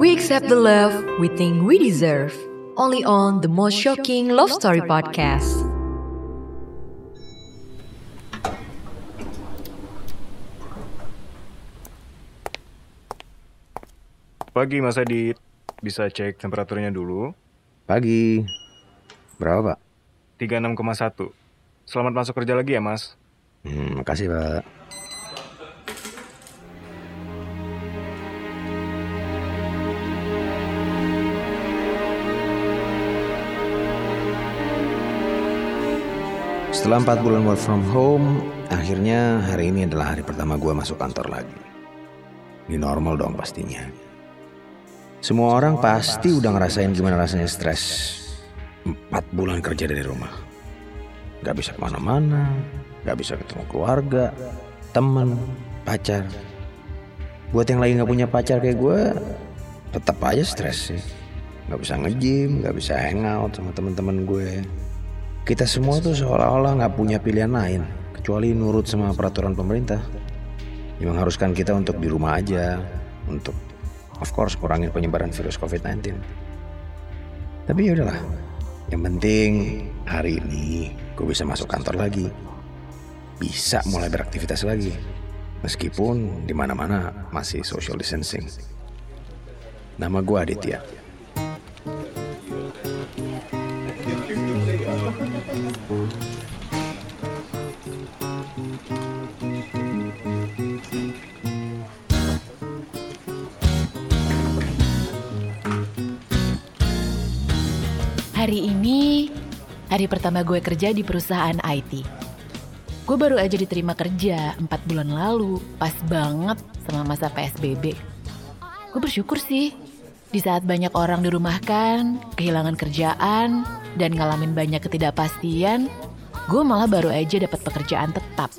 we accept the love we think we deserve. Only on the most shocking love story podcast. Pagi Mas Adit, bisa cek temperaturnya dulu. Pagi. Berapa, Pak? 36,1. Selamat masuk kerja lagi ya Mas. Hmm, makasih, Pak. Setelah 4 bulan work from home, akhirnya hari ini adalah hari pertama gue masuk kantor lagi. Ini normal dong pastinya. Semua orang pasti udah ngerasain gimana rasanya stres. Empat bulan kerja dari rumah. Gak bisa ke mana-mana, gak bisa ketemu keluarga, temen, pacar. Buat yang lagi gak punya pacar kayak gue, tetap aja stres sih. Gak bisa nge-gym, gak bisa hangout sama temen-temen gue. Kita semua tuh seolah-olah gak punya pilihan lain, kecuali nurut sama peraturan pemerintah. Yang mengharuskan kita untuk di rumah aja, untuk of course kurangin penyebaran virus COVID-19. Tapi ya udahlah, yang penting hari ini gue bisa masuk kantor lagi, bisa mulai beraktivitas lagi, meskipun di mana-mana masih social distancing. Nama gue Aditya. Hari pertama gue kerja di perusahaan IT. Gue baru aja diterima kerja 4 bulan lalu, pas banget sama masa PSBB. Gue bersyukur sih, di saat banyak orang dirumahkan, kehilangan kerjaan, dan ngalamin banyak ketidakpastian, gue malah baru aja dapat pekerjaan tetap.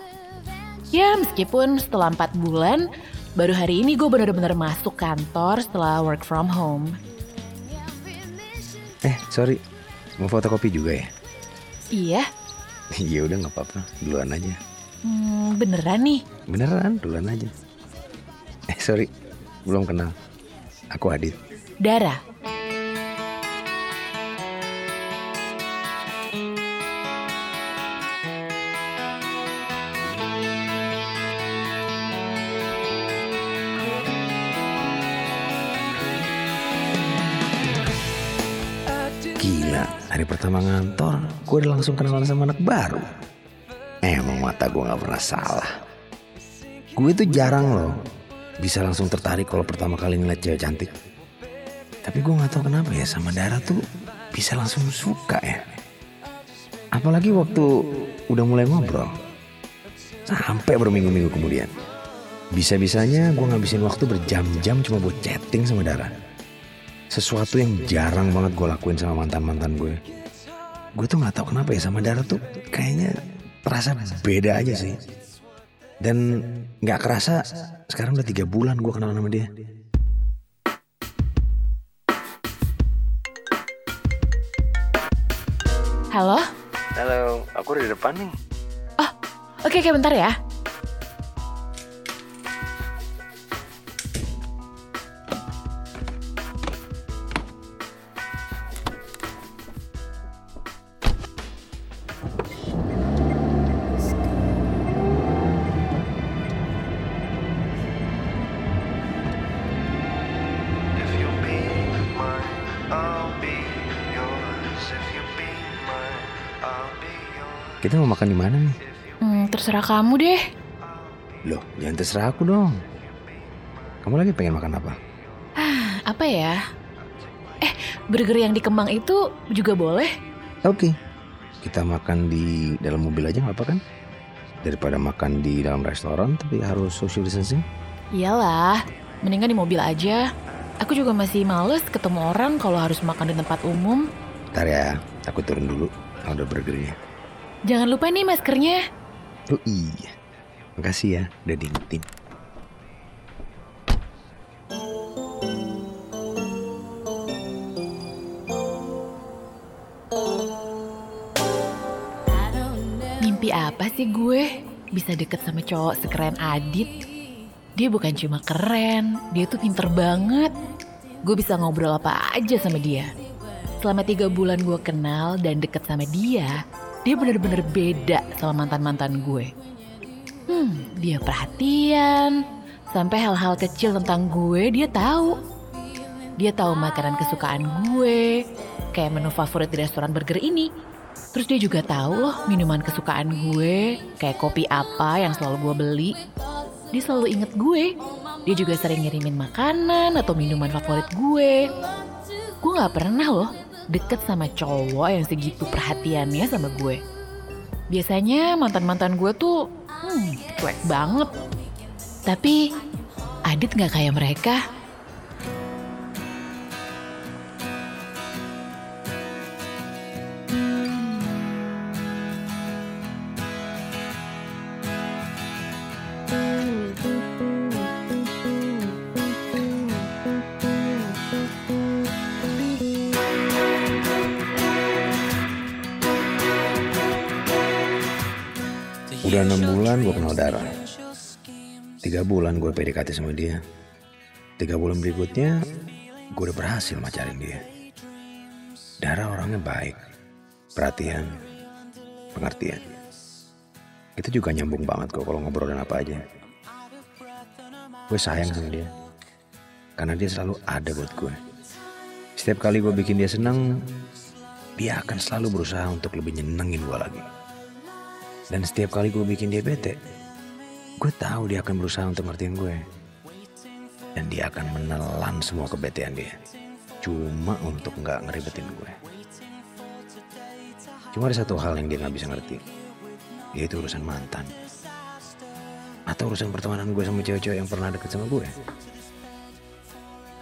Ya meskipun setelah 4 bulan, baru hari ini gue bener-bener masuk kantor setelah work from home. Eh sorry, mau fotokopi juga ya? Iya, Iya udah nggak apa-apa, duluan aja. hmm, beneran nih. Beneran, duluan aja. Eh sorry, belum kenal. Aku Adit. Dara, hari pertama ngantor, gue udah langsung kenalan sama anak baru. Emang mata gue gak pernah salah. Gue tuh jarang loh bisa langsung tertarik kalau pertama kali ngeliat cewek cantik. Tapi gue gak tahu kenapa ya sama Dara tuh bisa langsung suka ya. Apalagi waktu udah mulai ngobrol. Sampai berminggu-minggu kemudian. Bisa-bisanya gue ngabisin waktu berjam-jam cuma buat chatting sama Dara. Sesuatu yang jarang banget gue lakuin sama mantan-mantan gue. Gue tuh gak tahu kenapa ya sama Dara tuh kayaknya terasa beda aja sih. Dan gak kerasa sekarang udah tiga bulan gue kenal sama dia. halo? Halo, aku udah di depan nih. Oke, oke bentar ya. Kita mau makan di mana nih? Hmm, terserah kamu deh. Loh, jangan terserah aku dong. Kamu lagi pengen makan apa? Apa ya? Eh, burger yang di Kemang itu juga boleh? Oke, kita makan di dalam mobil aja nggak apa kan? Daripada makan di dalam restoran tapi harus social distancing. Iyalah, mendingan di mobil aja. Aku juga masih males ketemu orang kalau harus makan di tempat umum. Ntar ya, aku turun dulu. Ada burgernya. Jangan lupa nih maskernya. Oh iya, makasih ya udah diingetin. Mimpi apa sih gue? Bisa deket sama cowok sekeren Adit. Dia bukan cuma keren, dia tuh pinter banget. gue bisa ngobrol apa aja sama dia. Selama tiga bulan gue kenal dan deket sama dia, dia bener-bener beda sama mantan-mantan gue. Hmm, dia perhatian, sampai hal-hal kecil tentang gue dia tahu. Dia tahu makanan kesukaan gue, kayak menu favorit di restoran burger ini. Terus dia juga tahu loh minuman kesukaan gue, kayak kopi apa yang selalu gue beli. Dia selalu inget gue. Dia juga sering ngirimin makanan atau minuman favorit gue. Gue gak pernah loh deket sama cowok yang segitu perhatiannya sama gue. Biasanya mantan-mantan gue tuh hmm, cuek banget. Tapi Adit gak kayak mereka. Udah enam bulan gue kenal Dara. Tiga bulan gue PDKT sama dia. Tiga bulan berikutnya gue udah berhasil macarin dia. Dara orangnya baik, perhatian, pengertian. Kita juga nyambung banget kok kalau ngobrolin apa aja. Gue sayang sama dia. Karena dia selalu ada buat gue. Setiap kali gue bikin dia seneng, dia akan selalu berusaha untuk lebih nyenengin gue lagi. Dan setiap kali gue bikin dia bete, gue tahu dia akan berusaha untuk ngertiin gue. Dan dia akan menelan semua kebetean dia. Cuma untuk nggak ngeribetin gue. Cuma ada satu hal yang dia nggak bisa ngerti. Yaitu urusan mantan. Atau urusan pertemanan gue sama cewek-cewek yang pernah deket sama gue.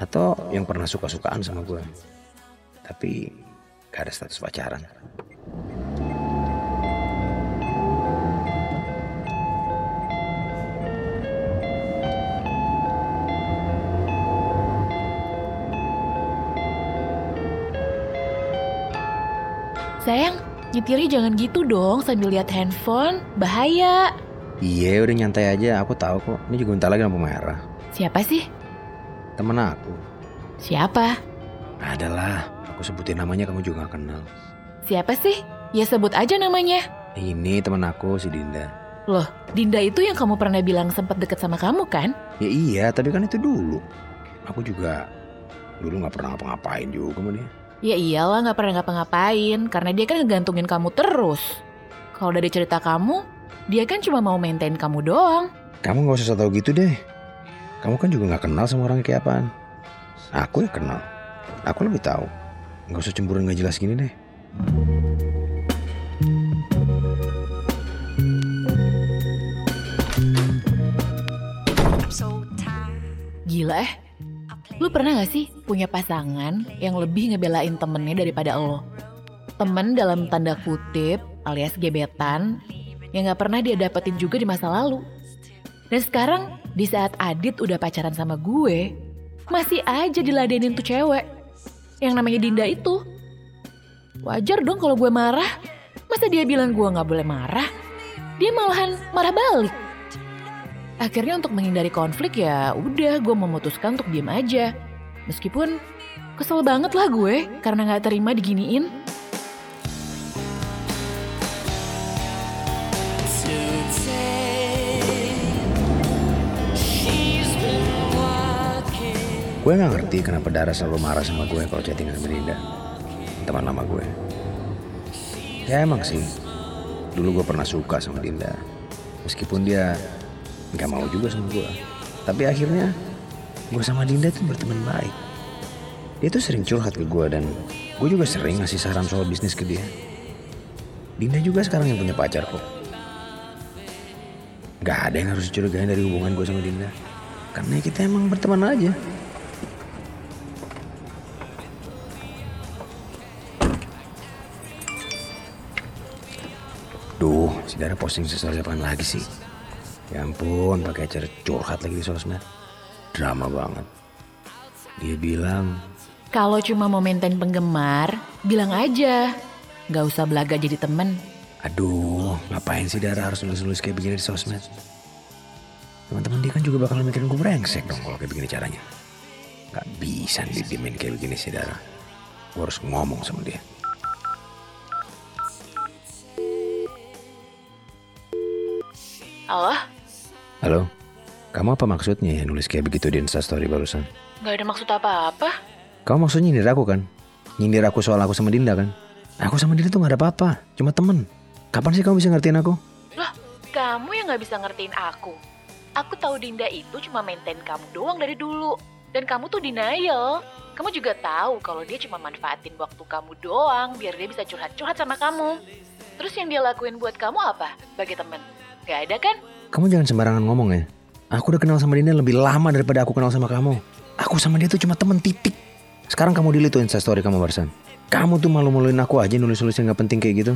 Atau yang pernah suka-sukaan sama gue. Tapi gak ada status pacaran. Sayang, nyetirnya jangan gitu dong sambil lihat handphone. Bahaya. Iya udah nyantai aja, aku tahu kok. Ini juga bentar lagi lampu merah. Siapa sih? Temen aku. Siapa? Adalah, aku sebutin namanya kamu juga gak kenal. Siapa sih? Ya sebut aja namanya. Ini temen aku si Dinda. Loh, Dinda itu yang kamu pernah bilang sempat deket sama kamu kan? Ya iya, tapi kan itu dulu. Aku juga dulu gak pernah ngapa-ngapain juga sama dia. Ya iyalah gak pernah ngapa-ngapain karena dia kan ngegantungin kamu terus. Kalau dari cerita kamu, dia kan cuma mau maintain kamu doang. Kamu gak usah tau gitu deh. Kamu kan juga gak kenal sama orang kayak apaan. Aku ya kenal. Aku lebih tahu. Gak usah cemburuan gak jelas gini deh. Gila eh. Lu pernah gak sih punya pasangan yang lebih ngebelain temennya daripada lo? Temen dalam tanda kutip alias gebetan yang gak pernah dia dapetin juga di masa lalu. Dan sekarang di saat Adit udah pacaran sama gue, masih aja diladenin tuh cewek. Yang namanya Dinda itu. Wajar dong kalau gue marah. Masa dia bilang gue gak boleh marah? Dia malahan marah balik. Akhirnya untuk menghindari konflik ya udah gue memutuskan untuk diem aja. Meskipun kesel banget lah gue karena gak terima diginiin. Gue gak ngerti kenapa Dara selalu marah sama gue kalau chattingan sama Dinda. Teman lama gue. Ya emang sih. Dulu gue pernah suka sama Dinda. Meskipun dia gak mau juga sama gue. Tapi akhirnya gue sama Dinda tuh berteman baik. Dia tuh sering curhat ke gue dan gue juga sering ngasih saran soal bisnis ke dia. Dinda juga sekarang yang punya pacar kok. Gak ada yang harus dicurigain dari hubungan gue sama Dinda. Karena kita emang berteman aja. Duh, si Dara posting sesuatu apaan lagi sih? Ya ampun, pakai acara curhat lagi di sosmed. Drama banget. Dia bilang, Kalau cuma mau maintain penggemar, bilang aja. Gak usah belaga jadi temen. aduh, ngapain sih Dara harus nulis-nulis kayak begini di sosmed? Teman-teman dia kan juga bakal mikirin gue brengsek dong kalau kayak begini caranya. Gak bisa didiemin kayak begini sih Dara. Gue harus ngomong sama dia. Halo? Halo, kamu apa maksudnya ya nulis kayak begitu di Instastory barusan? Gak ada maksud apa-apa. Kamu maksudnya nyindir aku kan? Nyindir aku soal aku sama Dinda kan? Aku sama Dinda tuh gak ada apa-apa, cuma temen. Kapan sih kamu bisa ngertiin aku? Loh, kamu yang gak bisa ngertiin aku. Aku tahu Dinda itu cuma maintain kamu doang dari dulu. Dan kamu tuh denial. Kamu juga tahu kalau dia cuma manfaatin waktu kamu doang biar dia bisa curhat-curhat sama kamu. Terus yang dia lakuin buat kamu apa? Bagi temen? Gak ada kan? Kamu jangan sembarangan ngomong ya. Aku udah kenal sama Dinda lebih lama daripada aku kenal sama kamu. Aku sama dia tuh cuma temen titik. Sekarang kamu delete tuh instastory kamu barusan. Kamu tuh malu-maluin aku aja nulis-nulis yang gak penting kayak gitu.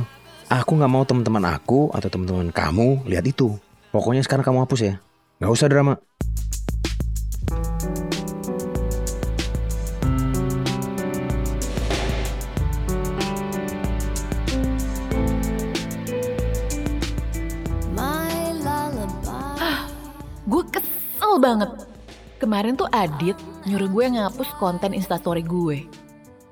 Aku gak mau teman-teman aku atau teman-teman kamu lihat itu. Pokoknya sekarang kamu hapus ya. Gak usah drama. Kemarin tuh Adit nyuruh gue ngapus konten instastory gue.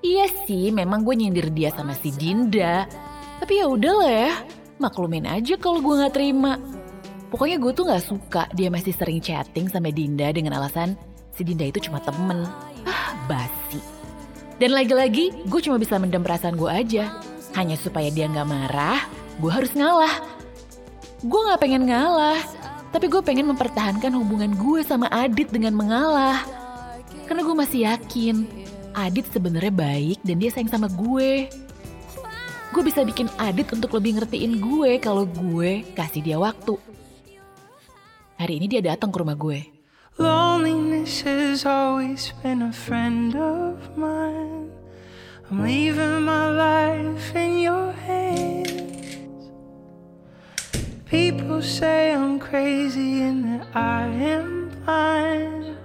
Iya sih, memang gue nyindir dia sama si Dinda. Tapi ya udahlah ya, maklumin aja kalau gue nggak terima. Pokoknya gue tuh nggak suka dia masih sering chatting sama Dinda dengan alasan si Dinda itu cuma temen. Ah, basi. Dan lagi-lagi, gue cuma bisa mendem perasaan gue aja. Hanya supaya dia nggak marah, gue harus ngalah. Gue gak pengen ngalah, tapi gue pengen mempertahankan hubungan gue sama Adit dengan mengalah. Karena gue masih yakin, Adit sebenarnya baik dan dia sayang sama gue. Gue bisa bikin Adit untuk lebih ngertiin gue kalau gue kasih dia waktu. Hari ini dia datang ke rumah gue. Loneliness has always been a friend of mine. I'm leaving my life in your hands. People say I'm crazy and that I am blind.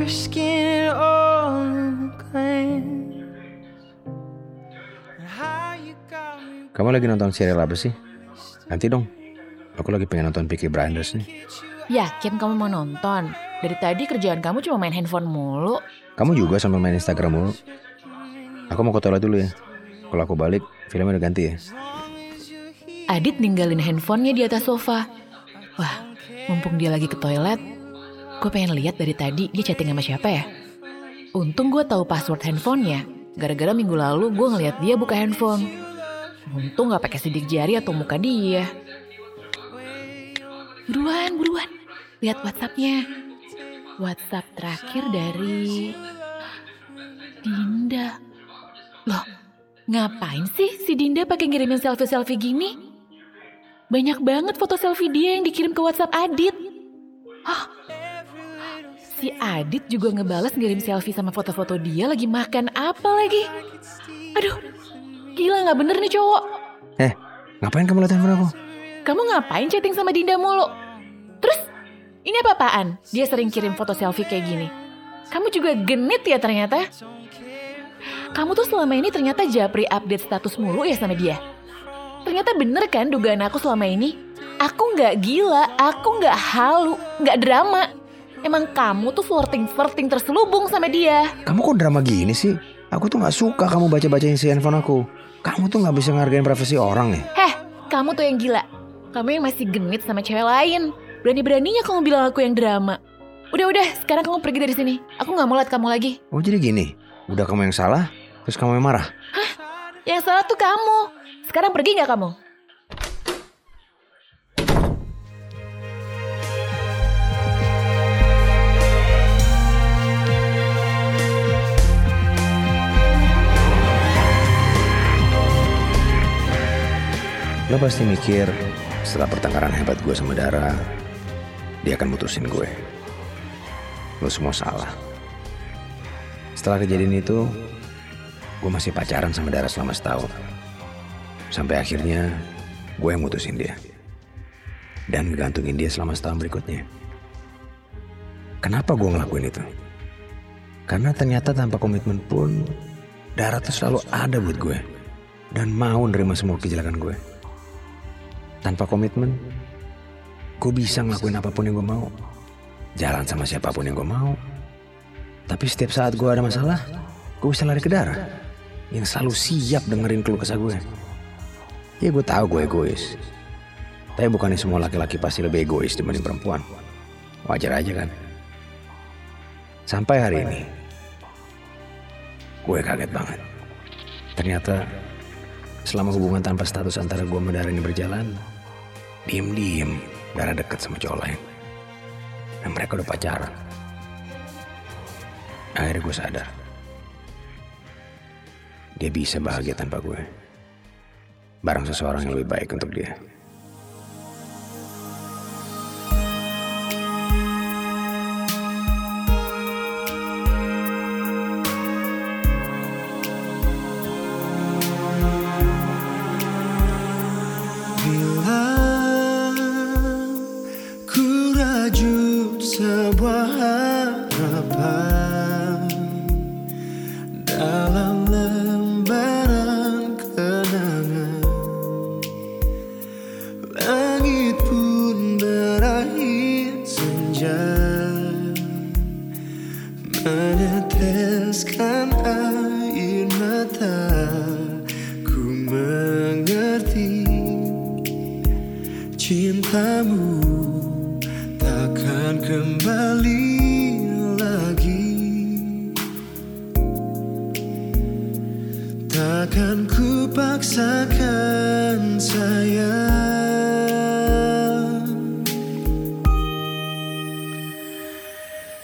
Risking it all in a glance. And how you got me Kamu lagi nonton serial apa sih? Nanti dong. Aku lagi pengen nonton Peaky Blinders nih. Yakin kamu mau nonton? Dari tadi kerjaan kamu cuma main handphone mulu. Kamu juga sambil main Instagram mulu. Aku mau ke toilet dulu ya. Kalau aku balik, filmnya udah ganti ya. Adit ninggalin handphonenya di atas sofa. Wah, mumpung dia lagi ke toilet, gue pengen lihat dari tadi dia chatting sama siapa ya. Untung gue tahu password handphonenya. Gara-gara minggu lalu gue ngeliat dia buka handphone. Untung gak pakai sidik jari atau muka dia. Buruan, buruan. Lihat WhatsAppnya. WhatsApp terakhir dari Dinda. Loh, ngapain sih si Dinda pakai ngirimin selfie-selfie gini? Banyak banget foto selfie dia yang dikirim ke WhatsApp Adit. Hah? Si Adit juga ngebales ngirim selfie sama foto-foto dia lagi makan apa lagi? Aduh, gila nggak bener nih cowok. Eh, ngapain kamu liat handphone aku? Kamu ngapain chatting sama Dinda mulu? Terus, ini apa-apaan? Dia sering kirim foto selfie kayak gini. Kamu juga genit ya ternyata. Kamu tuh selama ini ternyata japri update status mulu ya sama dia. Ternyata bener kan dugaan aku selama ini? Aku nggak gila, aku nggak halu, nggak drama. Emang kamu tuh flirting-flirting terselubung sama dia. Kamu kok drama gini sih? Aku tuh gak suka kamu baca-bacain si handphone aku. Kamu tuh gak bisa ngargain privasi orang ya? Heh, kamu tuh yang gila. Kamu yang masih genit sama cewek lain. Berani-beraninya kamu bilang aku yang drama. Udah-udah, sekarang kamu pergi dari sini. Aku nggak mau lihat kamu lagi. Oh jadi gini, udah kamu yang salah, terus kamu yang marah? Yang salah tuh kamu. Sekarang pergi nggak kamu? Lo pasti mikir setelah pertengkaran hebat gue sama Dara, dia akan mutusin gue. Lo semua salah. Setelah kejadian itu, gue masih pacaran sama Dara selama setahun. Sampai akhirnya gue yang mutusin dia. Dan gantungin dia selama setahun berikutnya. Kenapa gue ngelakuin itu? Karena ternyata tanpa komitmen pun Darah tuh selalu ada buat gue Dan mau nerima semua kejelakan gue Tanpa komitmen Gue bisa ngelakuin apa pun yang gue mau Jalan sama siapa pun yang gue mau Tapi setiap saat gue ada masalah Gue bisa lari ke Darah Yang selalu siap dengerin keluh kesah gue Ya gue tahu gue egois. Tapi bukannya semua laki-laki pasti lebih egois dibanding perempuan. Wajar aja kan. Sampai hari ini, gue kaget banget. Ternyata selama hubungan tanpa status antara gue sama Dara ini berjalan, diem-diem darah deket sama cowok lain. Dan mereka udah pacaran. Akhirnya gue sadar. Dia bisa bahagia tanpa gue barang seseorang yang lebih baik untuk dia.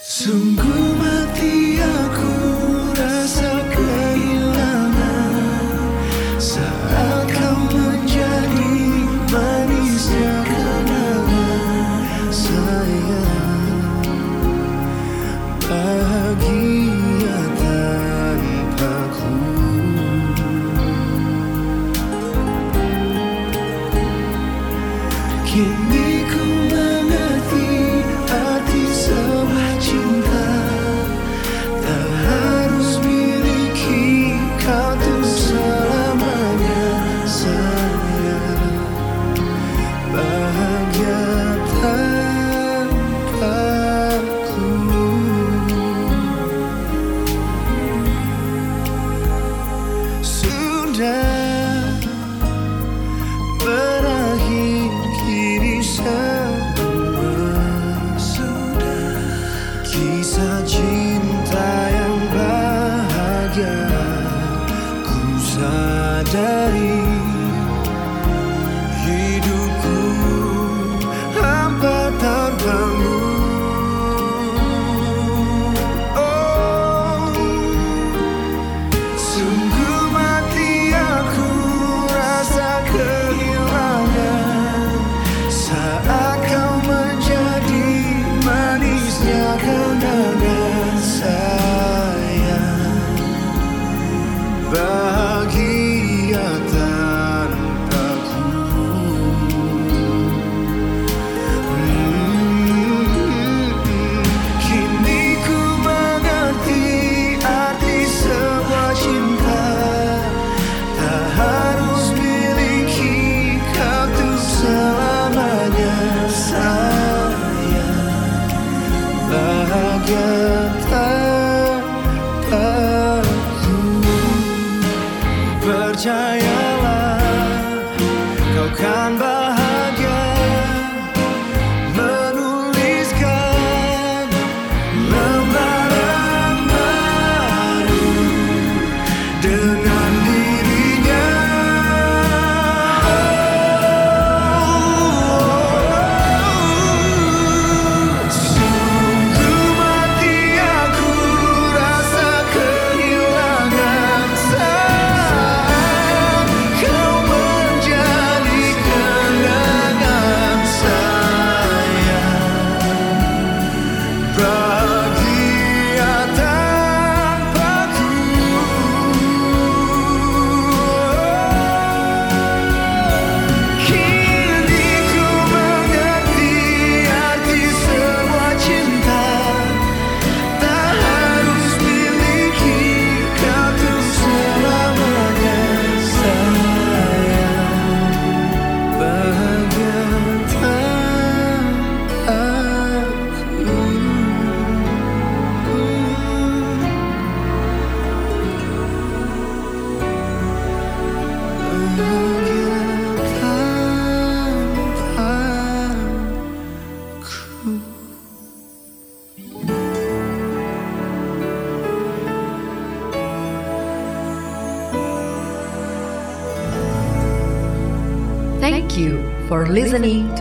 Sungguh mati aku.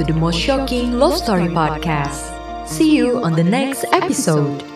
To the most shocking love story podcast. See you on the next episode.